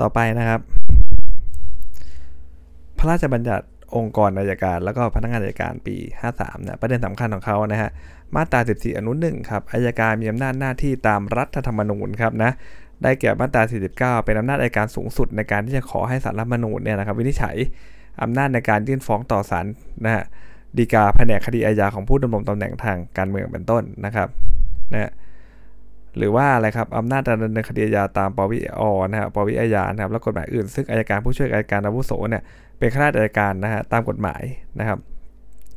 ต่อไปนะครับ พระราชบัญญัติองค์กรอายการ แล้วก็พนักงานอายการปี 53เนี่ยประเด็นสำคัญของเขานะฮะมาตรา 14 อนุหนึ่งครับอายการมีอำนาจหน้าที่ตามรัฐธรรมนูญครับนะได้แก่มาตรา 49 เป็นอำนาจอายการสูงสุดในการที่จะขอให้สารรัฐมนูญเนี่ยนะครับวินิจฉัยอำนาจในการยื่นฟ้องต่อศาลนะฮะฎีกาแผนกคดีอาญาของผู้ดำรงตำแหน่งทางการเมืองเป็นต้นนะครับนะ หรือว่าอะไรครับอำนาจดำเนินคดีอาญาตามปวิอนะครับปวิอาญานะครับและกฎหมายอื่น ซึ่งอายการผู้ช่วยอายการอาวุโสเนี่ยเป็นข้าราชการนะฮะตามกฎหมายนะครับ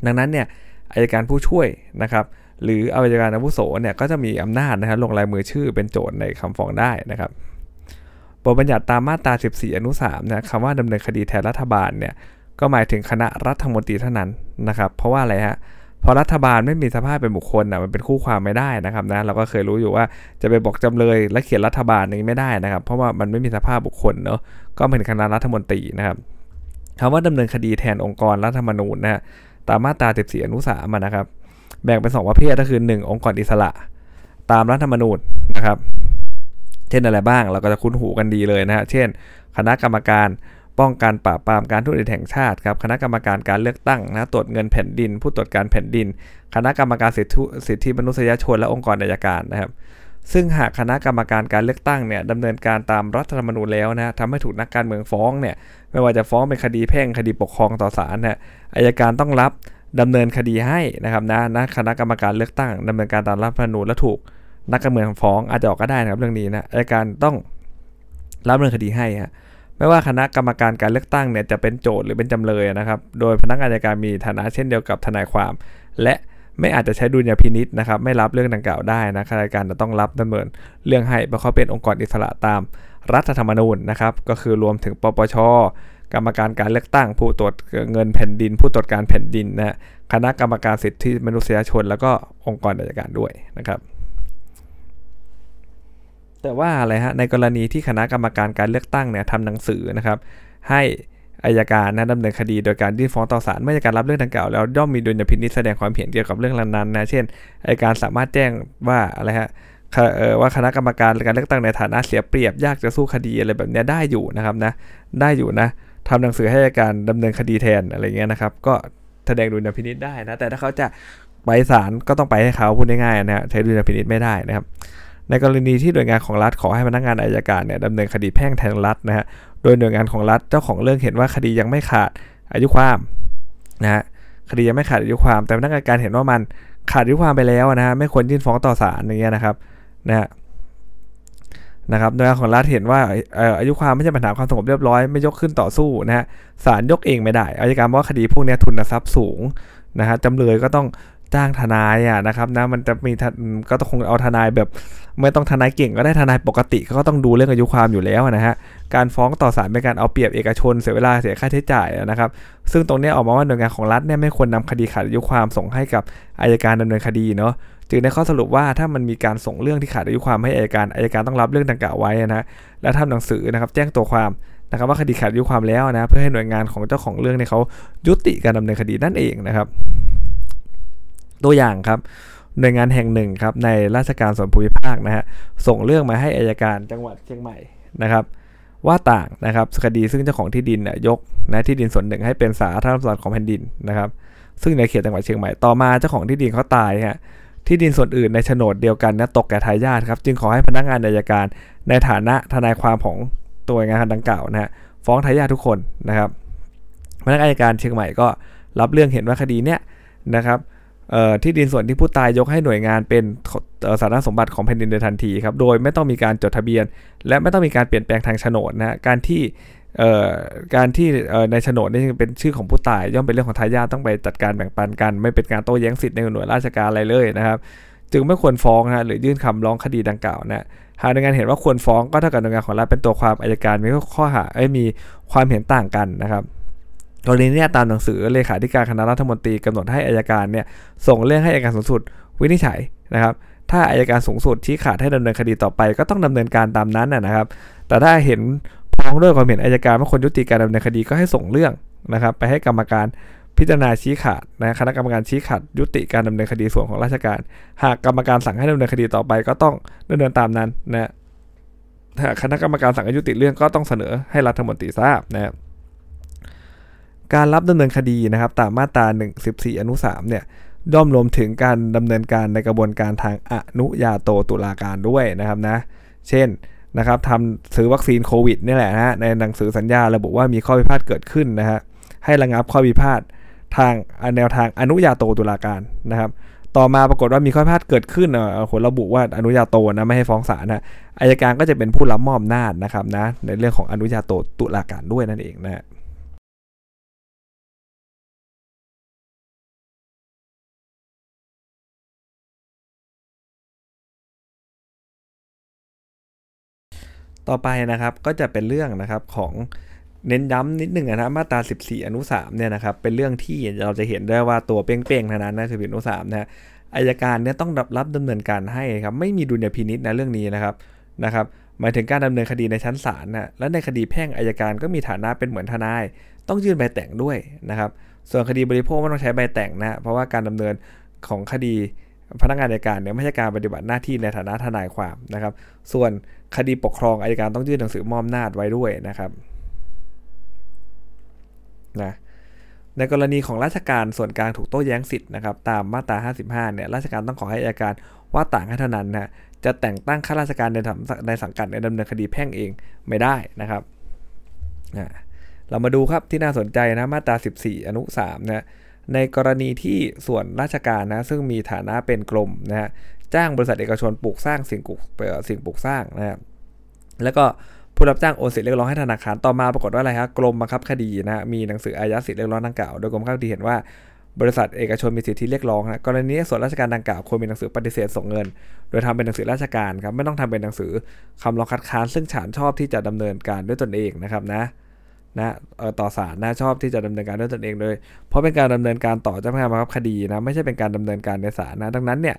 ดังนั้นเนี่ยอายการผู้ช่วยนะครับ หรืออายการอาวุโสเนี่ยก็จะมีอำนาจนะฮะลงลายมือชื่อเป็นโจทย์ในคำฟ้องได้นะครับบทบัญญัติตามมาตรา 14 อนุ3นะคำว่าดำเนินคดีแทนรัฐบาลเนี่ยก็หมายถึงคณะรัฐมนตรีเท่านั้นนะครับ เพราะว่าอะไรฮะ พอรัฐบาลไม่มีสภาพเป็นบุคคลนะมันเป็นคู่ความไม่ได้นะครับนะเราก็เคยรู้อยู่ว่าจะไปบอกจำเลยและเขียนรัฐบาลนี้ไม่ได้นะครับ เพราะว่ามันไม่มีสภาพบุคคลเนาะก็เป็นคณะรัฐมนตรีนะครับคำว่าดำเนินคดีแทนองค์กรรัฐธรรมนูญนะฮะตามมาตรา14อนุ3นะครับ แบ่งเป็น 2 ประเภทก็คือ 1 องค์กรอิสระ ตามรัฐธรรมนูญนะครับ เช่นอะไรบ้างเราก็จะคุ้นหูกันดีเลยนะฮะเช่น คณะกรรมการ ป้องกันปราบปรามการทุจริตแห่งชาติครับคณะกรรมการการเลือกตั้งนะตรวจเงินแผ่นดิน ผู้ตรวจการแผ่นดิน คณะกรรมการสิทธิมนุษยชนและองค์กรอัยการนะครับซึ่งหากคณะกรรมการการเลือกตั้งเนี่ยดำเนินการตามรัฐธรรมนูญแล้วนะทำให้ถูกนักการเมืองฟ้องเนี่ยไม่ว่าจะฟ้องเป็นคดีแพ่งคดีปกครองต่อศาลนะอายการต้องรับดำเนินคดีให้นะครับนะนะคณะกรรมการเลือกตั้งดำเนินการตามรัฐธรรมนูญและถูกนักการเมืองฟ้องอาจจะออกก็ได้นะครับเรื่องนี้นะอายการต้องรับดำเนินคดีให้ฮะ ไม่ว่าคณะกรรมการการเลือกตั้งเนี่ยจะเป็นโจทย์หรือเป็นจำเลยนะครับ โดยพนักงานอัยการมีฐานะเช่นเดียวกับทนายความ และไม่อาจจะใช้ดุลยพินิษนะครับ ไม่รับเรื่องดังกล่าวได้นะข้าราชการจะต้องรับดำเนิน เรื่องให้เพราะเขาเป็นองค์กรอิสระตามรัฐธรรมนูญนะครับ ก็คือรวมถึงปปชกรรมการการเลือกตั้ง ผู้ตรวจเงินแผ่นดิน ผู้ตรวจการแผ่นดินนะคณะกรรมการสิทธิมนุษยชน แล้วก็องค์กรอัยการด้วยนะครับ แต่ว่าอะไรฮะในกรณีที่คณะกรรมการการเลือกตั้งเนี่ยทำหนังสือนะครับ ให้อายการนะดำเนินคดีโดยการยื่นฟ้องต่อศาลเมื่อการรับเรื่องดังกล่าวแล้วย่อมมีดุลยพินิจแสดงความเห็นเกี่ยวกับเรื่องนั้นนะเช่นอายการสามารถแจ้งว่าอะไรฮะว่าคณะกรรมการการเลือกตั้งในฐานะเสียเปรียบยากจะสู้คดีอะไรแบบนี้ได้อยู่นะครับนะได้อยู่นะทำหนังสือให้อายการดำเนินคดีแทนอะไรเงี้ยนะครับ ก็แสดงดุลยพินิจได้นะแต่ถ้าเขาจะไปศาลก็ต้องไปให้เขาพูดง่ายๆนะฮะใช้ดุลยพินิจไม่ได้นะครับ ในกรณีที่หน่วยงานของรัฐขอให้พนักงานอายการเนี่ยดำเนินคดีแพ่งแทนรัฐนะฮะโดยหน่วยงานของรัฐเจ้าของเรื่องเห็นว่าคดียังไม่ขาดอายุความนะฮะคดียังไม่ขาดอายุความแต่พนักงานการเห็นว่ามันขาดอายุความไปแล้วนะฮะไม่ควรยื่นฟ้องต่อศาลอย่างเงี้ยนะครับนะฮะนะครับหน่วยงานของรัฐเห็นว่าอายุความไม่ใช่ปัญหาความสงบเรียบร้อยไม่ยกขึ้นต่อสู้นะฮะศาลยกเองไม่ได้อายการบอกว่าคดีพวกนี้ทุนทรัพย์สูงนะฮะจำเลยก็ต้อง จ้างทนายอะนะครับนะมันจะมีก็ต้องคงเอาทนายแบบ ไม่ต้องทนายเก่งก็ได้ทนายปกติก็ต้องดูเรื่องอายุความอยู่แล้วนะฮะการฟ้องต่อศาลเป็นการเอาเปรียบเอกชนเสียเวลาเสียค่าใช้จ่ายนะครับ ซึ่งตรงนี้ออกมาว่าหน่วยงานของรัฐเนี่ยไม่ควรนำคดีขาดอายุความส่งให้กับอายการดำเนินคดีเนาะจึงได้ข้อสรุปว่าถ้ามันมีการส่งเรื่องที่ขาดอายุความให้อายการอายการต้องรับเรื่องดังกล่าวไว้นะและทำหนังสือนะครับแจ้งตัวความนะครับว่าคดีขาดอายุความแล้วนะเพื่อให้หน่วยงานของเจ้าของเรื่องเนี่ยเขายุติการดำเนินคดีนั่นเองนะครับ ตัวอย่างครับหน่วยงานแห่งหนึ่งครับในราชการส่วนภูมิภาคนะฮะส่งเรื่องมาให้อายการจังหวัดเชียงใหม่นะครับ ว่าต่างนะครับคดีซึ่งเจ้าของที่ดินเนี่ยยกนะที่ดินส่วนหนึ่งให้เป็นสาธารณสมบัติของแผ่นดินนะครับ ซึ่งในเขตจังหวัดเชียงใหม่ต่อมาเจ้าของที่ดินเขาตายฮะที่ดินส่วนอื่นในโฉนดเดียวกันนะตกแก่ทายาทครับจึงขอให้พนักงานอายการ ในฐานะทนายความของตัวงานดังกล่าวนะฮะฟ้องทายาททุกคนนะครับพนักงานอายการเชียงใหม่ก็รับเรื่องเห็นว่าคดีเนี้ยนะครับ ที่ดินส่วนที่ผู้ตายยกให้หน่วยงานเป็นสาธารณสมบัติของแผ่นดินโดยทันทีครับ โดยไม่ต้องมีการจดทะเบียน และไม่ต้องมีการเปลี่ยนแปลงทางโฉนดนะการที่การที่ในโฉนดนี่เป็นชื่อของผู้ตาย ย่อมเป็นเรื่องของทายาทต้องไปจัดการแบ่งปันกัน ไม่เป็นการโต้แย้งสิทธิ์ในหน่วยราชการอะไรเลยนะครับ จึงไม่ควรฟ้องนะหรือยื่นคำร้องคดีดังกล่าวนะหากหน่วยงานเห็นว่าควรฟ้องก็เท่ากับหน่วยงานของรัฐเป็นตัวความอายการมีข้อหาไอ้มีความเห็นต่างกันนะครับ กรณีนี้ตามหนังสือเลขาธิการคณะรัฐมนตรีกำหนดให้อายการเนี่ยส่งเรื่องให้อายการสูงสุดวินิจฉัยนะครับ ถ้าอายการสูงสุดชี้ขาดให้ดำเนินคดีต่อไป ก็ต้องดำเนินการตามนั้นนะครับ แต่ถ้าเห็นพ้องด้วยความเห็นอายการว่าคนยุติการดำเนินคดีก็ให้ส่งเรื่องนะครับ ไปให้กรรมการพิจารณาชี้ขาดนะคณะกรรมการชี้ขาดยุติการดำเนินคดีส่วนของราชการ หากกรรมการสั่งให้ดำเนินคดีต่อไปก็ต้องดำเนินตามนั้นนะคณะกรรมการสั่งให้ยุติเรื่องก็ต้องเสนอให้รัฐมนตรีทราบนะครับ การรับดำเนินคดีนะครับตามมาตรา114 อนุ3เนี่ยย่อมรวมถึงการดำเนินการในกระบวนการทางอนุญาโตตุลาการด้วยนะครับนะเช่นนะครับทำซื้อวัคซีนโควิดนี่แหละนะในหนังสือสัญญาระบุว่ามีข้อพิพาทเกิดขึ้นนะฮะให้ระงับข้อพิพาททางแนวทางอนุญาโตตุลาการนะครับ ต่อมาปรากฏว่ามีข้อพิพาทเกิดขึ้นอ่คนระบุว่าอนุญาโตนะไม่ให้ฟ้องศาลนะอายการก็จะเป็นผู้รับมอบอำนาจนะครับนะในเรื่องของอนุญาโตตุลาการด้วยนั่นเองนะ ต่อไปนะครับก็จะเป็นเรื่องนะครับของเน้นย้ำนิดหนึ่งนะมาตรา 14 อนุ3เนี่ยนะครับเป็นเรื่องที่เราจะเห็นได้ว่าตัวเป้งๆเท่านั้นนะ14อนุ3นะอายการเนี่ยต้องรับรับดำเนินการให้ครับไม่มีดุลยพินิษนะเรื่องนี้นะครับนะครับหมายถึงการดำเนินคดีในชั้นศาลนะและในคดีแพ่งอายการก็มีฐานะเป็นเหมือนทนาย ต้องยื่นใบแต่งด้วยนะครับส่วนคดีบริโภคไม่ต้องใช้ใบแต่งนะเพราะว่าการดำเนินของคดี พนักงานอัยการเนี่ยไม่ใช่การปฏิบัติหน้าที่ในฐานะทนายความนะครับ ส่วนคดีปกครองอัยการต้องยื่นหนังสือมอบอำนาจไว้ด้วยนะครับนะในกรณีของราชการส่วนกลางถูกโต้แย้งสิทธิ์นะครับตามมาตรา 55 เนี่ยราชการต้องขอให้อัยการว่าต่างให้เท่านั้นนะจะแต่งตั้งข้าราชการในในสังกัดในดำเนินคดีแพ่งเองไม่ได้นะครับนะเรามาดูครับที่น่าสนใจนะมาตรา 14 อนุ3นะ ในกรณีที่ส่วนราชการนะซึ่งมีฐานะเป็นกรมนะฮะจ้างบริษัทเอกชนปลูกสร้างสิ่งปลูกสิ่งปลูกสร้างนะครับแล้วก็ผู้รับจ้างโอนสิทธิ์เรียกร้องให้ธนาคารต่อมาปรากฏว่าอะไรครับกรมบังคับคดีนะมีหนังสืออายัดสิทธิ์เรียกร้องดังกล่าวโดยกรมบังคับคดีเห็นว่าบริษัทเอกชนมีสิทธิเรียกร้องนะกรณีส่วนราชการดังกล่าวควรมีหนังสือปฏิเสธส่งเงิน โดยทำเป็นหนังสือราชการครับไม่ต้องทำเป็นหนังสือคำร้องคัดค้านซึ่งศาลชอบที่จะดำเนินการด้วยตนเองนะครับนะ นะต่อศาลนะชอบที่จะดำเนินการด้วยตนเองโดยเพราะเป็นการดำเนินการต่อเจ้าพนักงานบังคับคดีนะไม่ใช่เป็นการดำเนินการในศาลนะดังนั้นเนี่ย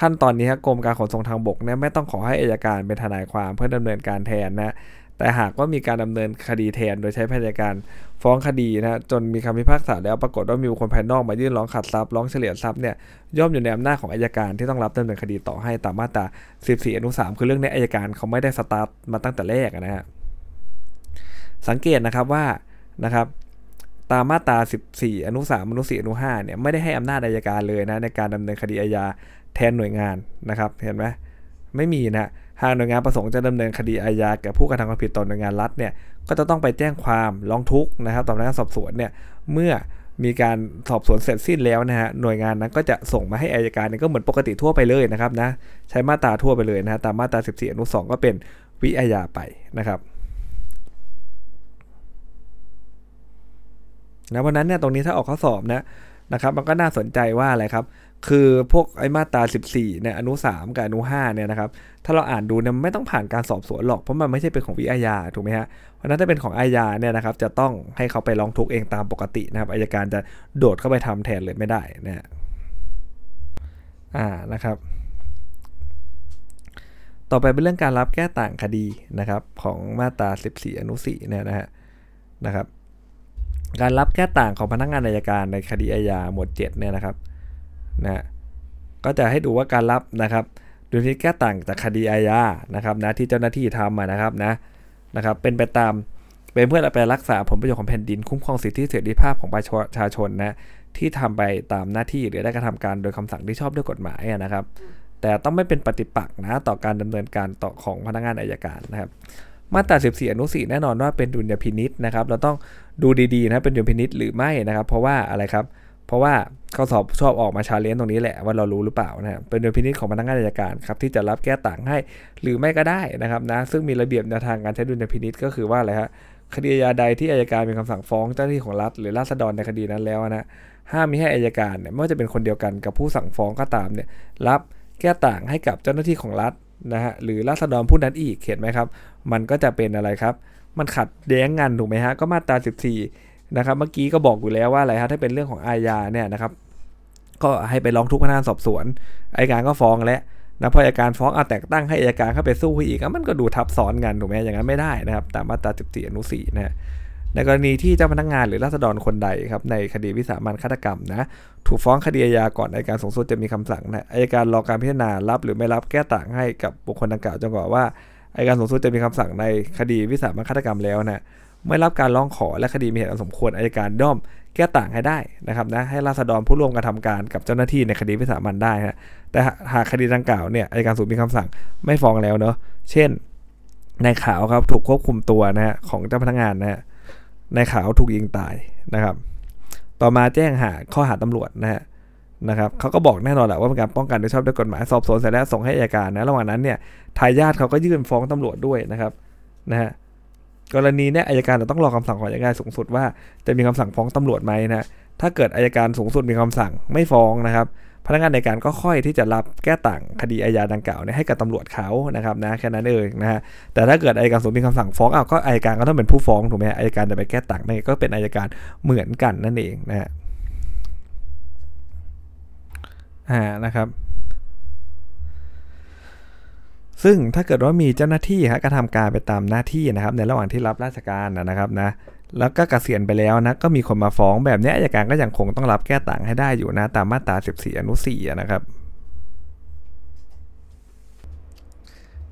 ขั้นตอนนี้กรมการขนส่งทางบกเนี่ยไม่ต้องขอให้อายการเป็นทนายความเพื่อดำเนินการแทนนะแต่หากว่ามีการดำเนินคดีแทนโดยใช้พยาการฟ้องคดีนะจนมีคำพิพากษาแล้วปรากฏว่ามีบุคคลภายนอกมายื่นร้องขัดทรัพย์ร้องเฉลี่ยทรัพย์เนี่ยย่อมอยู่ในอำนาจของอายการที่ต้องรับดำเนินคดีต่อให้ตามมาตรา 14 อนุ 3 คือเรื่องนี้อายการเขาไม่ได้สตาร์ทมาตั้งแต่แรกนะฮะ สังเกตนะครับว่านะครับตามมาตรา 14 อนุ 3 อนุ 4 อนุ 5 เนี่ยไม่ได้ให้อำนาจอายการเลยนะในการดำเนินคดีอาญาแทนหน่วยงานนะครับเห็นไหมไม่มีนะหากหน่วยงานประสงค์จะดำเนินคดีอาญาแก่ผู้กระทำความผิดต่อหน่วยงานรัฐเนี่ยก็จะต้องไปแจ้งความร้องทุกข์นะครับต่อพนักงานสอบสวนเนี่ยเมื่อมีการสอบสวนเสร็จสิ้นแล้วนะฮะหน่วยงานนั้นก็จะส่งมาให้อายการเนี่ยก็เหมือนปกติทั่วไปเลยนะครับนะใช้มาตราทั่วไปเลยนะฮะตามมาตรา 14 อนุ 2 ก็เป็นวิอาญาไปนะครับ นะวันนั้นเนี่ยตรงนี้ถ้าออกข้อสอบนะนะครับ มันก็น่าสนใจว่าอะไรครับ คือพวกไอ้มาตรา 14เนี่ยอนุ 3 กับอนุ5เนี่ยนะครับ ถ้าเราอ่านดูเนี่ยไม่ต้องผ่านการสอบสวนหรอกเพราะมันไม่ใช่เป็นของวิอาญาถูกไหมฮะเพราะนั้นถ้าเป็นของอาญาเนี่ยนะครับ จะต้องให้เขาไปร้องทุกข์เองตามปกตินะครับอายการจะโดดเข้าไปทำแทนเลยไม่ได้นะอ่านะครับ ต่อไปเป็นเรื่องการรับแก้ต่างคดีนะครับ ของมาตรา 14 อนุ4เนี่ยนะฮะนะครับ การรับแก้ต่างของพนักงานอายการในคดีอาญาหมวด7เนี่ยนะครับนะก็จะให้ดูว่าการรับนะครับดูที่แก้ต่างจากคดีอาญานะครับนะที่เจ้าหน้าที่ทำนะครับนะนะครับ เป็นไปตามเป็นเพื่อไปรักษาผลประโยชน์ของแผ่นดินคุ้มครองสิทธิเสรีภาพของประชาชนนะที่ทำไปตามหน้าที่หรือได้กระทำการโดยคำสั่งที่ชอบด้วยกฎหมายนะครับ แต่ต้องไม่เป็นปฏิปักษ์นะต่อการดำเนินการต่อของพนักงานอายการนะครับ มาตรา14อนุ4แน่นอนว่าเป็นดุลยพินิจนะครับ เราต้องดูดีๆนะเป็นดุลยพินิจหรือไม่นะครับ เพราะว่าอะไรครับ เพราะว่าข้อสอบชอบออกมา challenge ตรงนี้แหละว่าเรารู้หรือเปล่านะเป็นดุลยพินิจของพนักงานอัยการครับที่จะรับแก้ต่างให้หรือไม่ก็ได้นะครับนะซึ่งมีระเบียบแนวทางการใช้ดุลยพินิจก็คือว่าอะไรฮะคดีอาญาใดที่อัยการมีคำสั่งฟ้องเจ้าหน้าที่ของรัฐหรือราษฎรในคดีนั้นแล้วนะห้ามมิให้อัยการเนี่ยไม่ว่าจะเป็นคนเดียวกันกับผู้สั่งฟ้องก็ตามเนี่ยรับแก้ต่างให้กับเจ้าหน้าที่ของรัฐนะฮะหรือราษฎรผู้นั้นอีกเห็นไหมครับ มันก็จะเป็นอะไรครับ มันขัดแย้งกันถูกไหมฮะก็มาตรา 14 นะครับ เมื่อกี้ก็บอกอยู่แล้วว่าอะไรฮะถ้าเป็นเรื่องของอาญาเนี่ยนะครับ ก็ให้ไปร้องทุกข์พนักงานสอบสวนอายการก็ฟ้องแล้วนะพออายการฟ้องเอาแต่งตั้งให้อายการเข้าไปสู้อีกมันก็ดูทับซ้อนกันถูกไหมอย่างนั้นไม่ได้นะครับ ตามมาตรา 14 อนุ4นะในกรณีที่เจ้าพนักงงานหรือราษฎรคนใดครับในคดีวิสามันฆาตกรรมนะถูกฟ้องคดีอาญาก่อนอายการสูงสุดจะมีคำสั่งนะอายการรอการพิจารณารับหรือไม่รับแก้ต่างให้กับบุคคลดังกล่าวจนกว่าว่า อายการสูงสุดจะมีคำสั่งในคดีวิสามันฆาตกรรมแล้วนะไม่รับการร้องขอและคดีมีเหตุอันสมควรอายการย่อมแก้ต่างให้ได้นะครับนะให้ราษฎรผู้ร่วมกระทำการกับเจ้าหน้าที่ในคดีวิสามันได้ฮะแต่หากคดีดังกล่าวเนี่ยอายการสูงมีคำสั่งไม่ฟ้องแล้วเนาะเช่นในขาวครับถูกควบคุมตัวนะฮะของเจ้าพนักงานนะฮะในขาวถูกยิงตายนะครับ ต่อมาแจ้งหาข้อหาตำรวจนะฮะ นะครับเขาก็บอกแน่นอนแหละว่าเป็นการป้องกันโดยชอบด้วยกฎหมายสอบสวนเสร็จแล้วส่งให้อัยการนะระหว่างนั้นเนี่ยทายาทเขาก็ยื่นฟ้องตำรวจด้วยนะครับนะฮะกรณีเนี้ยอายการจะต้องรอคำสั่งของอัยการสูงสุดว่าจะมีคำสั่งฟ้องตำรวจไหมนะถ้าเกิดอายการสูงสุดมีคำสั่งไม่ฟ้องนะครับ พนักงานในการก็ค่อยที่จะรับแก้ต่างคดีอาญาดังกล่าวเนี่ยให้กับตำรวจเขานะครับนะแค่นั้นเองนะฮะแต่ถ้าเกิดอายการสูงมีคำสั่งฟ้องอ้าวก็อายการก็ต้องเป็นผู้ฟ้องถูกไหมอายการจะไปแก้ต่างนี่ก็เป็นอายการเหมือนกันนั่นเองนะฮะ อ่านะครับ ซึ่งถ้าเกิดว่ามีเจ้าหน้าที่ฮะกระทำการไปตามหน้าที่นะครับ ในระหว่างที่รับราชการนะครับนะแล้วก็เกษียณไปแล้วนะก็มีคนมาฟ้องแบบนี้อายการก็ยังคงต้องรับแก้ต่างให้ได้อยู่นะตามมาตรา 14 อนุ4นะครับ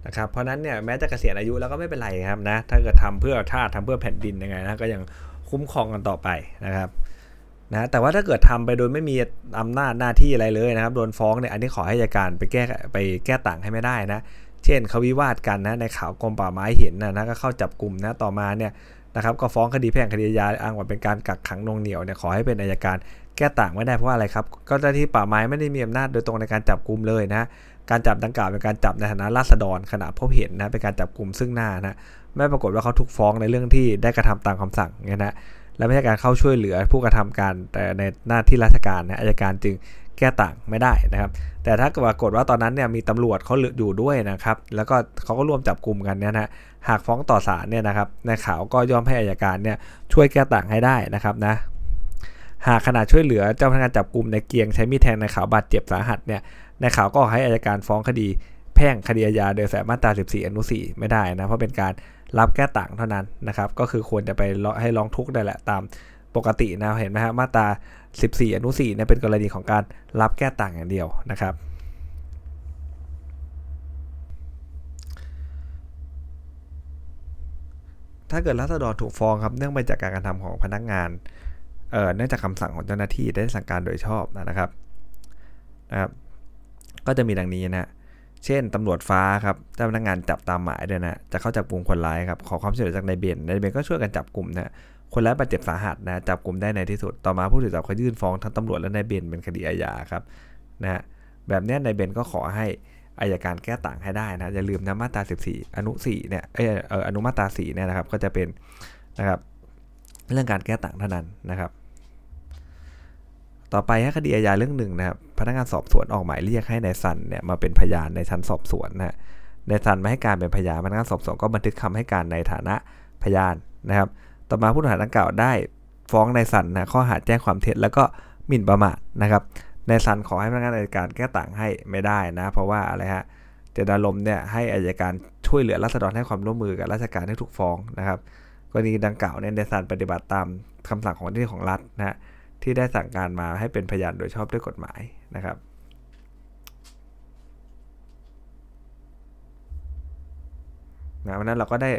นะครับเพราะนั้นเนี่ยแม้จะเกษียณอายุแล้วก็ไม่เป็นไรครับนะถ้าเกิดทำเพื่อชาติทำเพื่อแผ่นดินยังไงนะก็ยังคุ้มครองกันต่อไปนะครับ นะแต่ว่าถ้าเกิดทำไปโดยไม่มีอำนาจหน้าที่อะไรเลยนะครับ โดนฟ้องเนี่ยอันนี้ขอให้อัยการไปแก้ไปแก้ต่างให้ไม่ได้นะเช่นเขาวิวาทกันนะในข่าวกรมป่าไม้เห็นนะนะก็เข้าจับกลุ่มนะต่อมาเนี่ยนะครับก็ฟ้องคดีแพ่งคดียาอ้างว่าเป็นการกักขังนงเหนียวเนี่ยขอให้เป็นอายการแก้ต่างไม่ได้เพราะอะไรครับ ก็เจ้าที่ป่าไม้ไม่ได้มีอำนาจโดยตรงในการจับกลุ่มเลยนะการจับดังกล่าวเป็นการจับในฐานะราษฎรขณะพบเห็นนะเป็นการจับกลุ่มซึ่งหน้านะไม่ปรากฏว่าเขาถูกฟ้องในเรื่องที่ได้กระทำตามคำสั่งเนี่ยนะ และไม่ใช่การเข้าช่วยเหลือผู้กระทำการแต่ในหน้าที่ราชการนะอายการจึงแก้ต่างไม่ได้นะครับ แต่ถ้าปรากฏว่าตอนนั้นเนี่ยมีตำรวจเขาอยู่ด้วยนะครับ แล้วก็เขาก็ร่วมจับกลุ่มกันเนี่ยนะหากฟ้องต่อศาลเนี่ยนะครับในข่าวก็ยอมให้อายการเนี่ยช่วยแก้ต่างให้ได้นะครับนะหากขณะช่วยเหลือเจ้าพนักงานจับกลุ่มในเกียงใช้มีดแทงในข่าวบาดเจ็บสาหัสเนี่ยในข่าวก็ให้อายการฟ้องคดีแพ่งคดีอาญาโดยแฝงมาตรา 14 อนุ 4 ไม่ได้นะเพราะเป็นการ รับแก้ต่างเท่านั้นนะครับ ก็คือควรจะไปให้ร้องทุกข์ได้แหละตามปกตินะเห็นไหมฮะมาตรา 14 อนุ4เนี่ยเป็นกรณีของการรับแก้ต่างอย่างเดียวนะครับถ้าเกิดรัษฎรถูกฟ้องครับเนื่องมาจากการกระทำของพนักงานเอ่อเนื่องจากคำสั่งของเจ้าหน้าที่ได้สั่งการโดยชอบนะครับนะครับ ก็จะมีดังนี้นะ เช่นตำรวจฟ้าครับเจ้าพนักงานจับตามหมายด้วยนะจะเข้าจับกลุ่มคนร้ายครับขอความช่วยเหลือจากนายเบนนายเบนก็ช่วยกันจับกลุ่มนะคนร้ายบาดเจ็บสาหัสนะจับกลุ่มได้ในที่สุด ต่อมาผู้ถูกจับเขายื่นฟ้องทั้งตำรวจและนายเบนเป็นคดีอาญาครับนะฮะแบบนี้นายเบนก็ขอให้อายการแก้ต่างให้ได้นะอย่าลืมนะมาตรา 14 อนุ4เนี่ยเอออนุมาตรา4เนี่ยนะครับก็จะเป็นนะครับเรื่องการแก้ต่างเท่านั้นนะครับ ต่อไปคดีอาญาเรื่องหนึ่งนะครับพนักงานสอบสวนออกหมายเรียกให้นายซันเนี่ยมาเป็นพยานในชั้นสอบสวนนะนายซันมาให้การเป็นพยานพนักงานสอบสวนก็บันทึกคำให้การในฐานะพยานนะครับ ต่อมาผู้ต้องหาดังกล่าวได้ฟ้องนายสันนะข้อหาแจ้งความเท็จแล้วก็หมิ่นประมาทนะครับนายสันขอให้พนักงานอัยการแก้ต่างให้ไม่ได้นะ เพราะว่าอะไรฮะเจตารมเนี่ยให้อัยการช่วยเหลือรัษฎรให้ความร่วมมือกับราชการให้ถูกฟ้องนะครับกรณีดังกล่าวเนี่ยนายสันปฏิบัติตามคำสั่งของที่ของรัฐนะฮะ ที่ได้สั่งการมาให้เป็นพยานโดยชอบด้วยกฎหมายนะครับนะวันนั้นเราก็ได้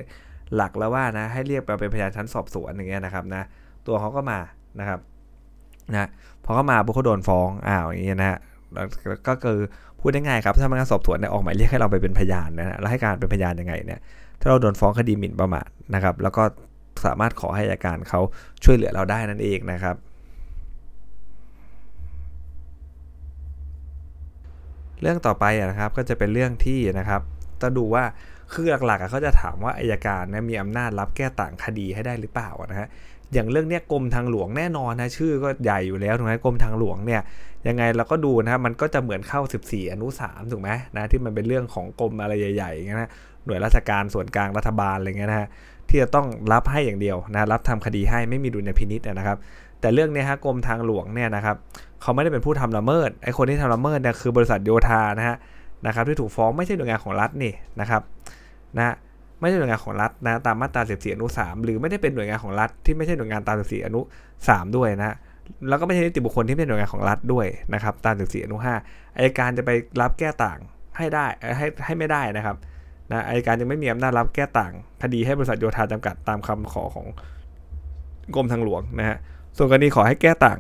หลักแล้วว่านะให้เรียกไปเป็นพยานชั้นสอบสวนอย่างเงี้ยนะครับนะตัวเขาก็มานะครับนะพอเขามาบุคคลโดนฟ้องอ้าวอย่างเงี้ยนะฮะก็คือพูดได้ง่ายครับถ้าพนักงานสอบสวนเนี่ยออกหมายเรียกให้เราไปเป็นพยานนะฮะแล้วให้การเป็นพยานยังไงเนี่ยถ้าเราโดนฟ้องคดีหมิ่นประมาทนะครับ แล้วก็สามารถขอให้อาการเขาช่วยเหลือเราได้นั่นเองนะครับ เรื่องต่อไปนะครับก็จะเป็นเรื่องที่นะครับจะดูว่าคือหลักๆเขาจะถามว่าอายการนะมีอำนาจรับแก้ต่างคดีให้ได้หรือเปล่านะฮะอย่างเรื่องเนี้ยกรมทางหลวงแน่นอนนะชื่อก็ใหญ่อยู่แล้วถูกไหมกรมทางหลวงเนี่ยยังไงเราก็ดูนะมันก็จะเหมือนเข้า 14 อนุ3ถูกไหมนะที่มันเป็นเรื่องของกรมอะไรใหญ่ๆอย่างเงี้ยนะหน่วยราชการส่วนกลางรัฐบาลอะไรเงี้ยนะฮะที่จะต้องรับให้อย่างเดียวนะรับทำคดีให้ไม่มีดุลยพินิษนะครับ แต่เรื่องนี้ฮะกรมทางหลวงเนี่ยนะครับ เขาไม่ได้เป็นผู้ทำละเมิดไอ้คนที่ทำละเมิดเนี่ยคือบริษัทโยธานะฮะนะครับที่ถูกฟ้องไม่ใช่หน่วยงานของรัฐนี่นะครับนะไม่ใช่หน่วยงานของรัฐนะตามมาตรา14อนุ3หรือไม่ได้เป็นหน่วยงานของรัฐที่ไม่ใช่หน่วยงานตาม14อนุ3ด้วยนะแล้วก็ไม่ใช่นิติบุคคลที่เป็นหน่วยงานของรัฐด้วยนะครับตาม14อนุ5อายการจะไปรับแก้ต่างให้ได้ให้ให้ไม่ได้นะครับนะอายการยังไม่มีอำนาจรับแก้ต่าง คดีให้บริษัทโยธาจำกัดตามคำขอของกรมทางหลวงนะฮะส่วนกรณีขอให้แก้ต่าง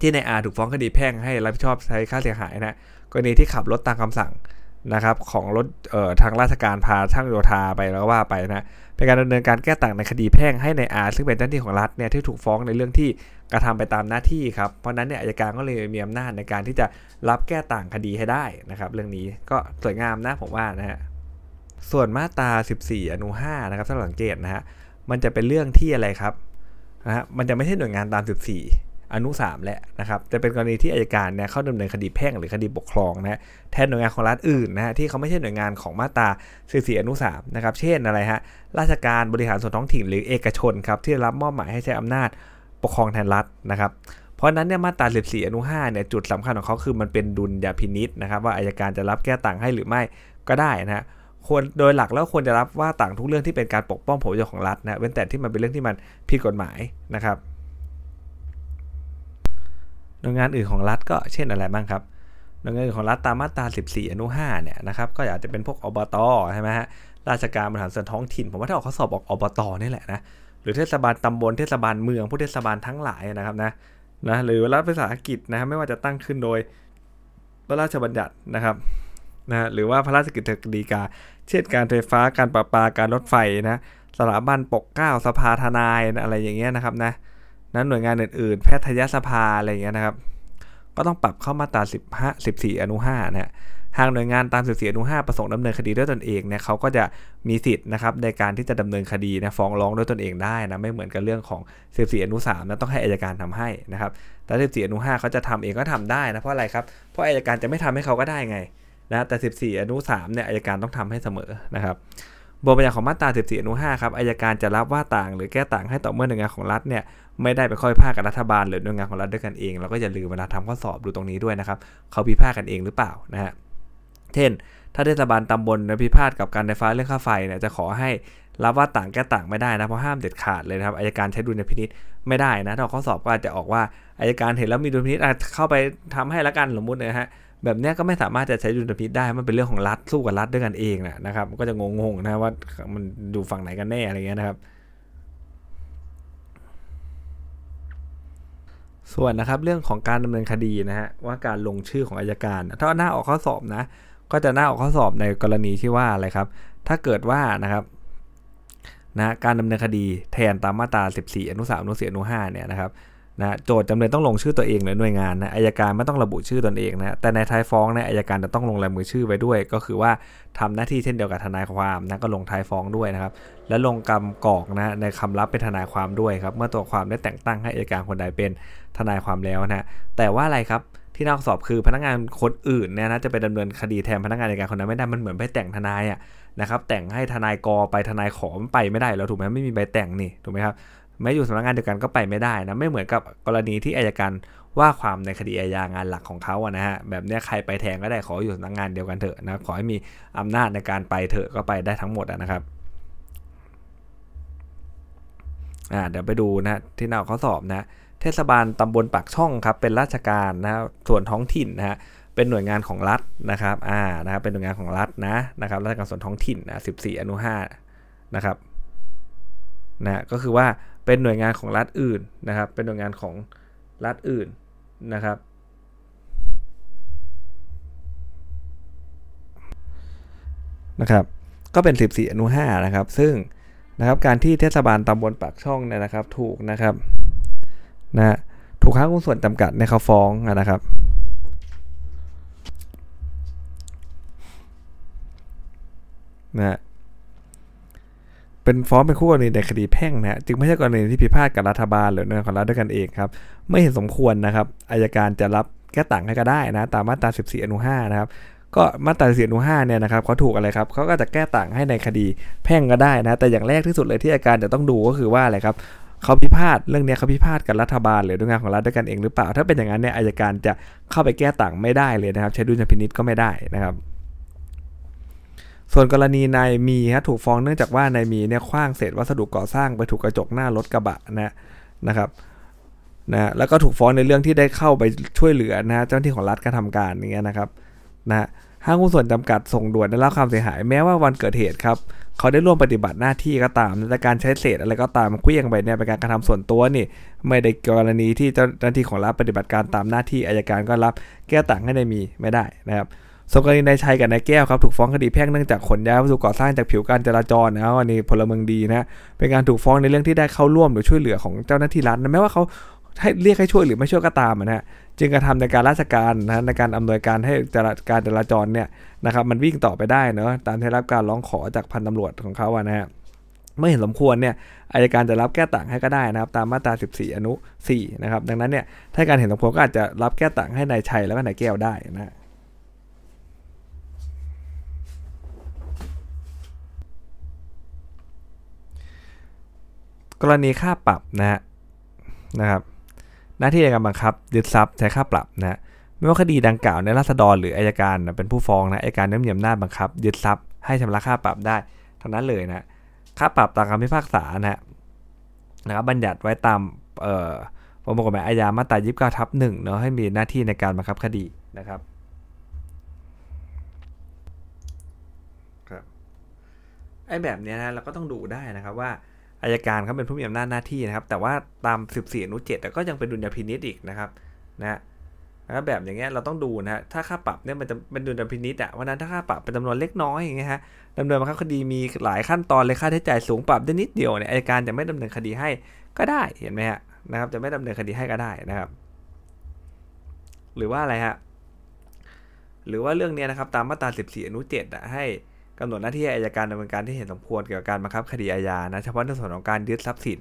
ที่ในอาถูกฟ้องคดีแพ่งให้รับผิดชอบใช้ค่าเสียหายนะกรณีที่ขับรถตามคำสั่งนะครับของรถเอ่อทางราชการพาช่างโยธาไปแล้วว่าไปนะเป็นการดำเนินการแก้ต่างในคดีแพ่งให้ในอาซึ่งเป็นเจ้าหน้าที่ของรัฐเนี่ยที่ถูกฟ้องในเรื่องที่กระทำไปตามหน้าที่ครับเพราะนั้นเนี่ยอัยการก็เลยมีอำนาจในการที่จะรับแก้ต่างคดีให้ได้นะครับเรื่องนี้ก็สวยงามนะผมว่านะฮะส่วนมาตรา 14 อนุ 5 นะครับถ้าสังเกตนะฮะมันจะเป็นเรื่องที่อะไรครับนะฮะมันจะไม่ใช่หน่วยงานตาม 14 อนุ 3แหละนะครับจะเป็นกรณีที่อายการเนี่ยเข้าดำเนินคดีแพ่งหรือคดีปกครองนะแทนหน่วยงานของรัฐอื่นนะฮะที่เขาไม่ใช่หน่วยงานของมาตรา44อนุ3นะครับเช่นอะไรฮะราชการบริหารส่วนท้องถิ่นหรือเอกชนครับที่รับมอบหมายให้ใช้อำนาจปกครองแทนรัฐนะครับเพราะนั้นเนี่ยมาตรา14อนุ5เนี่ยจุดสำคัญของเขาคือมันเป็นดุลยพินิษนะครับว่าอายการจะรับแก้ต่างให้หรือไม่ก็ได้นะฮะควรโดยหลักแล้วควรจะรับว่าต่างทุกเรื่องที่เป็นการปกป้องผลประโยชน์ของรัฐนะเว้นแต่ที่มันเป็นเรื่องที่มันผิดกฎหมายนะครับ หน่วยงานอื่นของรัฐก็เช่นอะไรบ้างครับหน่วยงานอื่นของรัฐตามมาตรา 14 อนุ 5 เนี่ยนะครับ ก็อาจจะเป็นพวกอบตใช่ไหมฮะ ราชการบริหารส่วนท้องถิ่น ผมว่าถ้าออกข้อสอบออกอบตนี่แหละนะ หรือเทศบาลตำบล เทศบาลเมือง ผู้เทศบาลทั้งหลายนะครับนะ นะ หรือรัฐวิสาหกิจนะ ไม่ว่าจะตั้งขึ้นโดยพระราชบัญญัตินะครับ นะ หรือว่าพระราชกิจดีกา เช่นการไฟฟ้า การประปา การรถไฟนะ สถาบันปกเก้า สภาทนายอะไรอย่างเงี้ยนะครับนะ นั้นหน่วยงานอื่นๆ แพทยสภาอะไรอย่างเงี้ยนะครับ ก็ต้องปรับเข้ามาตรา15 14 อนุ5นะฮะหากหน่วยงานตาม14อนุ5ประสงค์ดำเนินคดีด้วยตนเองเนี่ยเขาก็จะมีสิทธิ์นะครับในการที่จะดำเนินคดีนะฟ้องร้องด้วยตนเองได้นะไม่เหมือนกับเรื่องของ14อนุ3นะต้องให้อายการทำให้นะครับแต่14อนุ5เขาจะทำเองก็ทำได้นะเพราะอะไรครับเพราะอายการจะไม่ทำให้เขาก็ได้ไงนะแต่ 14 อนุ3เนี่ยอายการต้องทำให้เสมอนะครับ บทบัญญัติของมาตรา14อนุ5ครับอายการจะรับว่าต่างหรือแก้ต่างให้ต่อเมื่อหน่วยงานของรัฐเนี่ยไม่ได้ไปค่อยพากับรัฐบาลหรือหน่วยงานของรัฐด้วยกันเองเราก็อย่าลืมเวลาทำข้อสอบดูตรงนี้ด้วยนะครับเขาพิพาทกันเองหรือเปล่านะฮะเช่น ถ้าเทศบาลตำบลพิพาทกับการไฟฟ้าเรื่องค่าไฟเนี่ยจะขอให้รับว่าต่างแก้ต่างไม่ได้นะเพราะห้ามเด็ดขาดเลยนะครับอายการใช้ดุลยพินิษไม่ได้นะถ้าข้อสอบก็อาจจะออกว่าอายการเห็นแล้วมีดุลยพินิษเข้าไปทำให้ละกันสมมตินะฮะ แบบนี้ก็ไม่สามารถจะใช้ดุลพินิษได้ มันเป็นเรื่องของรัฐสู้กับรัฐด้วยกันเองนะนะครับ ก็จะงงๆนะว่ามันดูฝั่งไหนกันแน่อะไรเงี้ยนะครับ ส่วนนะครับเรื่องของการดำเนินคดีนะฮะว่าการลงชื่อของอายการ ถ้าหน้าออกข้อสอบนะ ก็จะหน้าออกข้อสอบในกรณีที่ว่าอะไรครับ ถ้าเกิดว่านะครับนะการดำเนินคดีแทนตามมาตรา 14 อนุ3อนุ4อนุ5เนี่ยนะครับ นะโจทย์จำเลยต้องลงชื่อตัวเองหรือหน่วยงานนะอายการไม่ต้องระบุชื่อตนเองนะแต่ในท้ายฟ้องเนี่ยอายการจะต้องลงลายมือชื่อไว้ด้วย ก็คือว่าทำหน้าที่เช่นเดียวกับทนายความนะก็ลงท้ายฟ้องด้วยนะครับและลงกำกอกนะในคำรับเป็นทนายความด้วยครับเมื่อตัวความได้แต่งตั้งให้อายการคนใดเป็นทนายความแล้วนะแต่ว่าอะไรครับที่นอกสอบคือพนักงานคนอื่นเนี่ยนะจะไปดำเนินคดีแทนพนักงานในการคนนั้นไม่ได้มันเหมือนไปแต่งทนายอะนะครับแต่งให้ทนายกอไปทนายขอมไปไม่ได้แล้วถูกไหมไม่มีใบแต่งนี่ถูกไหมครับ แม้อยู่สำนักงานเดียวกันก็ไปไม่ได้นะไม่เหมือนกับกรณีที่อายการว่าความในคดีอาญางานหลักของเขาอะนะฮะแบบนี้ใครไปแทงก็ได้ขออยู่สำนักงานเดียวกันเถอะนะขอให้มีอำนาจในการไปเถอะก็ไปได้ทั้งหมดนะครับอ่าเดี๋ยวไปดูนะที่หน้าข้อสอบนะเทศบาลตำบลปากช่องครับเป็นราชการนะส่วนท้องถิ่นนะฮะเป็นหน่วยงานของรัฐนะครับอ่านะครับเป็นหน่วยงานของรัฐนะนะครับราชการส่วนท้องถิ่นนะ14 อนุ5นะครับนะก็คือว่า เป็นหน่วยงานของรัฐอื่นนะครับ เป็นหน่วยงานของรัฐอื่นนะครับ นะครับ ก็เป็น 14 อนุ 5 นะครับ ซึ่งนะครับการที่เทศบาลตำบลปากช่องเนี่ยนะครับ ถูกนะครับนะถูกค้างหุ้นส่วนจำกัดในเขาฟ้องนะครับนะ เป็นฟ้องเป็นคู่กรณีในคดีแพ่งนะจึงไม่ใช่กรณีที่พิพาทกับรัฐบาลหรือหน่วยของรัฐด้วยกันเองครับ ไม่เห็นสมควรนะครับอายการจะรับแก้ต่างให้ก็ได้นะตามมาตรา 14 อนุ 5 นะครับก็มาตรา14อนุ5เนี่ยนะครับเขาถูกอะไรครับเขาก็จะแก้ต่างให้ในคดีแพ่งก็ได้นะแต่อย่างแรกที่สุดเลยที่อายการจะต้องดูก็คือว่าอะไรครับเขาพิพาทเรื่องนี้เขาพิพาทกับรัฐบาลหรือหน่วยงานของรัฐด้วยกันเองหรือเปล่า ถ้าเป็นอย่างนั้นเนี่ยอายการจะเข้าไปแก้ต่างไม่ได้เลยนะครับ ใช้ดุลยพินิษก็ไม่ได้นะครับ ส่วนกรณีนายมีฮะถูกฟ้องเนื่องจากว่านายมีเนี่ยคว้างเศษวัสดุก่อสร้างไปถูกกระจกหน้ารถกระบะนะนะครับนะแล้วก็ถูกฟ้องในเรื่องที่ได้เข้าไปช่วยเหลือนะเจ้าหน้าที่ของรัฐกระทำการอย่างเงี้ยนะครับนะห้างหุ้นส่วนจำกัดส่งด่วนได้รับความเสียหายแม้ว่าวันเกิดเหตุครับเขาได้ร่วมปฏิบัติหน้าที่ก็ตามแต่การใช้เศษอะไรก็ตามเคลื่องไปเนี่ยเป็นการกระทำส่วนตัวนี่ ไม่ได้กรณีที่เจ้าหน้าที่ของรัฐปฏิบัติการตามหน้าที่อายการก็รับ แก้ต่างให้ในมีไม่ได้นะครับ ส่วนกรณีนายชัยกับนายแก้วครับถูกฟ้องคดีแพ่งเนื่องจากขนย้ายวัสดุก่อสร้างจากผิวการจราจรนะอันนี้พลเมืองดีนะเป็นการถูกฟ้องในเรื่องที่ได้เข้าร่วมหรือช่วยเหลือของเจ้าหน้าที่รัฐนะแม้ว่าเขาให้เรียกให้ช่วยหรือไม่ช่วยก็ตามนะฮะจึงกระทำในการราชการนะในการอำนวยการให้การจราจรเนี่ยนะครับมันวิ่งต่อไปได้เนาะตามที่รับการร้องขอจากพันตำรวจของเขาอะนะฮะไม่เห็นสมควรเนี่ยอายการจะรับแก้ต่างให้ก็ได้นะครับ ตามมาตรา 14 อนุ 4 นะครับ ดังนั้นเนี่ยถ้าการเห็นสมควรก็อาจจะรับแก้ต่างให้นายชัยแล้วก็นายแก้วได้นะ กรณีค่าปรับนะฮะนะครับหน้าที่ในการบังคับยึดทรัพย์ใช้ค่าปรับนะไม่ว่าคดีดังกล่าวในรัษฎรหรืออายการเป็นผู้ฟ้องนะอายการได้มีอำนาจบังคับยึดทรัพย์ให้ชำระค่าปรับได้ทั้งนั้นเลยนะค่าปรับตามคำพิพากษานะนะครับบัญญัติไว้ตามเอ่อประมวลกฎหมายอาญามาตรา29ทับหนึ่งเนาะให้มีหน้าที่ในการบังคับคดีนะครับครับไอ้แบบนี้นะเราก็ต้องดูได้นะครับว่า อายการเขาเป็นผู้มีอำนาจหน้าที่นะครับ แต่ว่าตาม 14อนุ7ก็ยังเป็นดุลยพินิษอีกนะครับนะนะแบบอย่างเงี้ยเราต้องดูนะฮะถ้าค่าปรับเนี่ยมันจะเป็นดุลยพินิษอะวันนั้นถ้าค่าปรับเป็นจำนวนเล็กน้อยอย่างเงี้ยฮะดำเนินบังคับคดีมีหลายขั้นตอนเลยค่าใช้จ่ายสูงปรับได้นิดเดียวเนี่ยอายการจะไม่ดำเนินคดีให้ก็ได้เห็นไหมฮะนะครับ จะไม่ดำเนินคดีให้ก็ได้นะครับ หรือว่าอะไรฮะหรือว่าเรื่องนี้นะครับตามมาตรา 14 อนุ7อะให้ กำหนดหน้าที่อายการดำเนินการที่เห็นสมควรเกี่ยวกับการบังคับคดีอาญานะเฉพาะในส่วนของการยึดทรัพย์สิน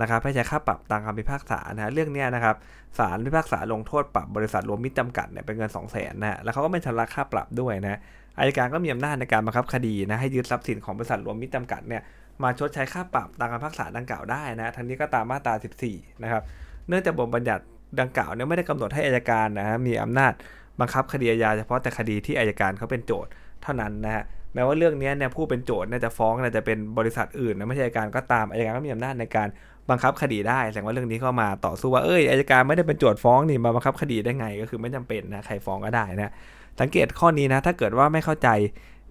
นะครับให้ใช้ค่าปรับตามคำพิพากษานะเรื่องนี้นะครับศาลพิพากษาลงโทษปรับบริษัทรวมมิตรจำกัดเนี่ยเป็นเงิน 2 0 0 0 0นนะแล้วเขาก็ไม่ชำระค่าปรับด้วยนะอายการก็มีอำนาจในการบังคับคดีนะให้ยึดทรัพย์สินของบริษัทรวมมิตรจำกัดเนี่ยมาชดใช้ค่าปรับตามคำพิพากษาดังกล่าวได้นะทั้งนี้ก็ตามมาตรา 14 นะครับเนื่องจากบทบัญญัติดังกล่าวเนี่ยไม่ได้กำหนดให้อายการนะฮะมีอำนาจบังคับคดีอาญาเฉพาะแต่คดีที่อายการเขาเป็นโจทย์เท่านั้นนะฮะ แม้ว่าเรื่องนี้เนี่ยผู้เป็นโจทย์น่าจะฟ้องน่าจะเป็นบริษัทอื่นนะไม่ใช่อัยการก็ตามอายการก็มีอำนาจในการบังคับคดีได้แสดงว่าเรื่องนี้เข้ามาต่อสู้ว่าเอ้ยอายการไม่ได้เป็นโจทย์ฟ้องนี่มาบังคับคดีได้ไงก็คือไม่จำเป็นนะใครฟ้องก็ได้นะสังเกตข้อนี้นะถ้าเกิดว่าไม่เข้าใจ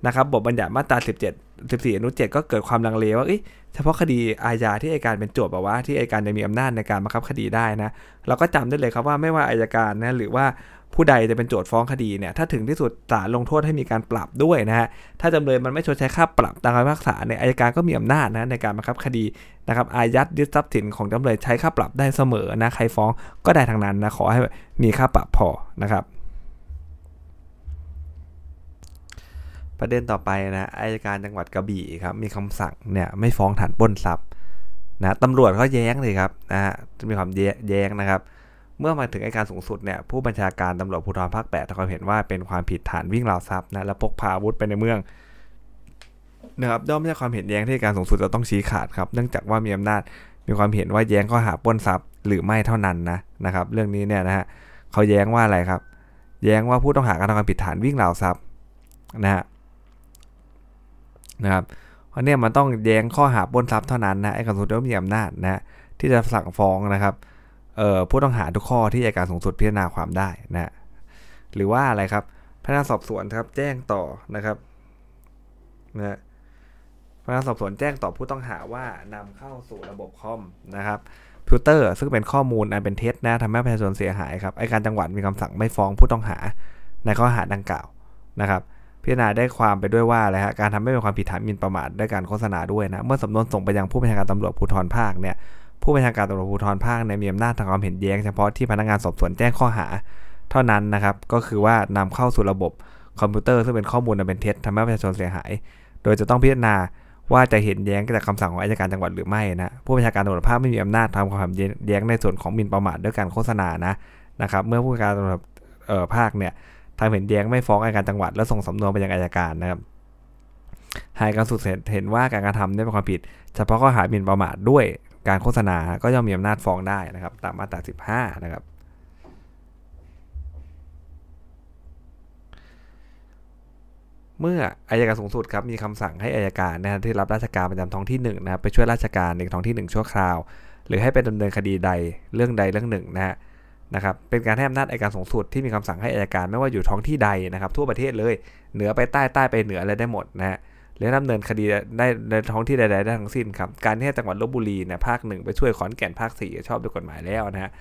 นะครับบทบัญญัติมาตรา 17 14อนุ7ก็เกิดความลังเลว่าเฉพาะคดีอาญาที่อายการเป็นโจทย์แบบว่าที่อายการจะมีอำนาจในการบังคับคดีได้นะเราก็จำได้เลยครับว่าไม่ว่าอายการนะหรือว่าผู้ใดจะเป็นโจทย์ฟ้องคดีเนี่ยถ้าถึงที่สุดศาลลงโทษให้มีการปรับด้วยนะฮะถ้าจำเลยมันไม่ชดใช้ค่าปรับตามคำพิพากษาเนี่ยอายการก็มีอำนาจนะในการบังคับคดีนะครับอายัดยึดทรัพย์สินของจำเลยใช้ค่าปรับได้เสมอนะใครฟ้องก็ได้ทางนั้นนะขอให้มีค่าปรับพอนะครับ ประเด็นต่อไปนะอายการจังหวัดกระบี่ครับมีคำสั่งเนี่ยไม่ฟ้องฐานปล้นทรัพย์นะตำรวจเขาแย้งเลยครับนะฮะมีความแย้งนะครับ เมื่อมาถึงอายการสูงสุดเนี่ยผู้บัญชาการตำรวจภูธรภาค8เขาเห็นว่าเป็นความผิดฐานวิ่งราวทรัพย์นะและพกพาอาวุธไปในเมืองนะครับย่อมไม่ใช่ความเห็นแย้งที่การสูงสุดจะต้องชี้ขาดครับเนื่องจากว่ามีอำนาจมีความเห็นว่าแย้งข้อหาปล้นทรัพย์หรือไม่เท่านั้นนะนะครับ เรื่องนี้เนี่ยนะฮะเขาแย้งว่าอะไรครับ แย้งว่าผู้ต้องหาการทำความผิดฐานวิ่งราวทรัพย์นะฮะ นะครับเพราะเนี่ยมันต้องแย้งข้อหาปล้นทรัพย์เท่านั้นนะไอ้การสูงสุดก็มีอำนาจนะที่จะสั่งฟ้องนะครับผู้ต้องหาทุกข้อที่อัยการสูงสุดพิจารณาความได้นะหรือว่าอะไรครับพนักงานสอบสวนครับแจ้งต่อนะครับนะพนักงานสอบสวนแจ้งต่อผู้ต้องหาว่านำเข้าสู่ระบบคอมนะครับพิวเตอร์ซึ่งเป็นข้อมูลอันเป็นเท็จนะทำให้ประชาชนเสียหายครับอัยการจังหวัดมีคำสั่งไม่ฟ้องผู้ต้องหาในข้อหาดังกล่าวนะครับ พิจารณาได้ความไปด้วยว่าอะไรฮะการทำให้เป็นความผิดฐานหมิ่นประมาทด้วยการโฆษณาด้วยนะเมื่อสำนวนส่งไปยังผู้บัญชาการตำรวจภูธรภาคเนี่ยผู้บัญชาการตำรวจภูธรภาคเนี่ยมีอำนาจทำความเห็นแย้งเฉพาะที่พนักงานสอบสวนแจ้งข้อหา เท่านั้นนะครับก็คือว่านำเข้าสู่ระบบคอมพิวเตอร์ซึ่งเป็นข้อมูลอันเป็นเท็จทำให้ประชาชนเสียหาย โดยจะต้องพิจารณาว่าจะเห็นแย้งจากคำสั่งของอายการจังหวัดหรือไม่นะผู้บัญชาการตำรวจภาคไม่มีอำนาจทำความแย้งในส่วนของมินประมาทด้วยการโฆษณานะนะครับเมื่อผู้บัญชาการตำรวจภาคเนี่ย ทำเห็นแย้งไม่ฟ้องอายการจังหวัด แล้วส่งสำนวนไปยังอายการนะครับหากการสุดเห็นว่าการกระทำได้เป็นความผิด เฉพาะข้อหาหมิ่นประมาทด้วยการโฆษณาก็ย่อมมีอำนาจฟ้องได้นะครับ ตามมาตรา 15 นะครับ เมื่ออายการสูงสุดครับมีคำสั่งให้อายการนะที่รับราชการประจำท้องที่1นะครับไปช่วยราชการในท้องที่ 1 ชั่วคราว หรือให้ไปดำเนินคดีใดเรื่องใดเรื่องหนึ่งนะฮะ นะครับเป็นการให้อำนาจอายการสูงสุดที่มีคำสั่งให้อายการไม่ว่าอยู่ท้องที่ใดนะครับทั่วประเทศเลยเหนือไปใต้ใต้ไปเหนืออะไรได้หมดนะฮะหรือดำเนินคดีได้ในท้องที่ใดๆได้ทั้งสิ้นครับการที่ให้จังหวัดลบบุรีเนี่ยภาคหนึ่งไปช่วยขอนแก่นภาคสี่ชอบด้วยกฎหมายแล้วนะฮะ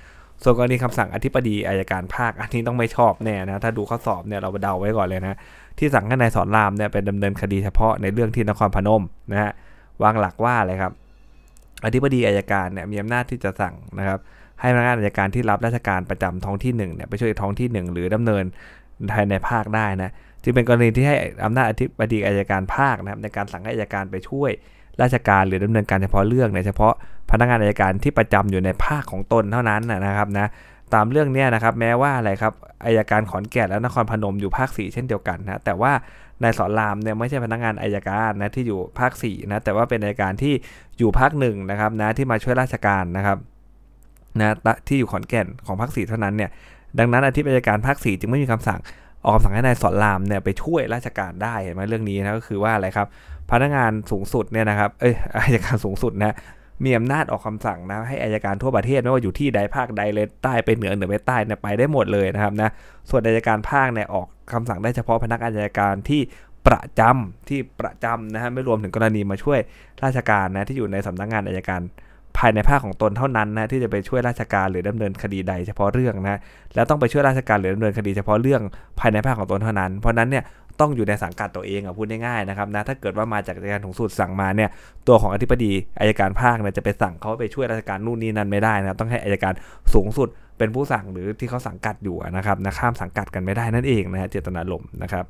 ส่วนกรณีคำสั่งอธิบดีอายการภาคอันนี้ต้องไม่ชอบแน่นะถ้าดูข้อสอบเนี่ยเราเดาไว้ก่อนเลยนะที่สั่งให้นายสอนรามเนี่ยเป็นดำเนินคดีเฉพาะในเรื่องที่นครพนมนะฮะวางหลักว่าอะไรครับ อธิบดีอายการเนี่ยมีอำนาจที่จะสั่งนะครับ ให้พนักงานอายการที่รับราชการประจำท้องที่1เนี่ยไปช่วยท้องที่ 1 หรือดำเนินภายในภาคได้นะจึงเป็นกรณีที่ให้อำนาจอธิบดีอายการภาคนะครับในการสั่งให้อายการไปช่วยราชการหรือดำเนินการเฉพาะเรื่องในเฉพาะพนักงานอายการที่ประจำอยู่ในภาคของตนเท่านั้นนะครับนะตามเรื่องนี้นะครับแม้ว่าอะไรครับอายการขอนแก่นและนครพนมอยู่ภาค 4 เช่นเดียวกันนะแต่ว่านายสอนรามเนี่ยไม่ใช่พนักงานอายการนะที่อยู่ภาค4นะแต่ว่าเป็นอายการที่อยู่ภาคหนึ่งนะครับนะที่มาช่วยราชการนะครับ นะที่อยู่ขอนแก่นของภาค4เท่านั้นเนี่ยดังนั้นอธิบดีการภาค4จึงไม่มีคำสั่งออกคำสั่งให้นายสอนรามเนี่ยไปช่วยราชการได้เห็นไหมเรื่องนี้นะก็คือว่าอะไรครับ พนักงานสูงสุดเนี่ยนะครับเอ้ยอายการสูงสุดนะมีอำนาจออกคำสั่งนะให้อายการทั่วประเทศไม่ว่าอยู่ที่ใดภาคใดเลยใต้ไปเหนือเหนือไปใต้เนี่ยไปได้หมดเลยนะครับนะส่วนอายการภาคเนี่ยออกคำสั่งได้เฉพาะพนักงานอายการที่ประจำที่ประจำนะฮะไม่รวมถึงกรณีมาช่วยราชการนะที่อยู่ในสำนักงานอายการ ภายในภาคของตนเท่านั้นนะที่จะไปช่วยราชการหรือดำเนินคดีใดเฉพาะเรื่องนะแล้วต้องไปช่วยราชการหรือดำเนินคดีเฉพาะเรื่องภายในภาคของตนเท่านั้น เพราะนั้นเนี่ยต้องอยู่ในสังกัดตัวเองอะพูดง่ายๆนะครับนะถ้าเกิดว่ามาจากอายการสูงสุดสั่งมาเนี่ยตัวของอธิบดีอายการภาคเนี่ยจะไปสั่งเขาไปช่วยราชการนู่นนี่นั่นไม่ได้นะต้องให้อายการสูงสุดเป็นผู้สั่งหรือที่เขาสังกัดอยู่นะครับนะข้ามสังกัดกันไม่ได้นั่นเองนะฮะเจตนารมณ์นะครับ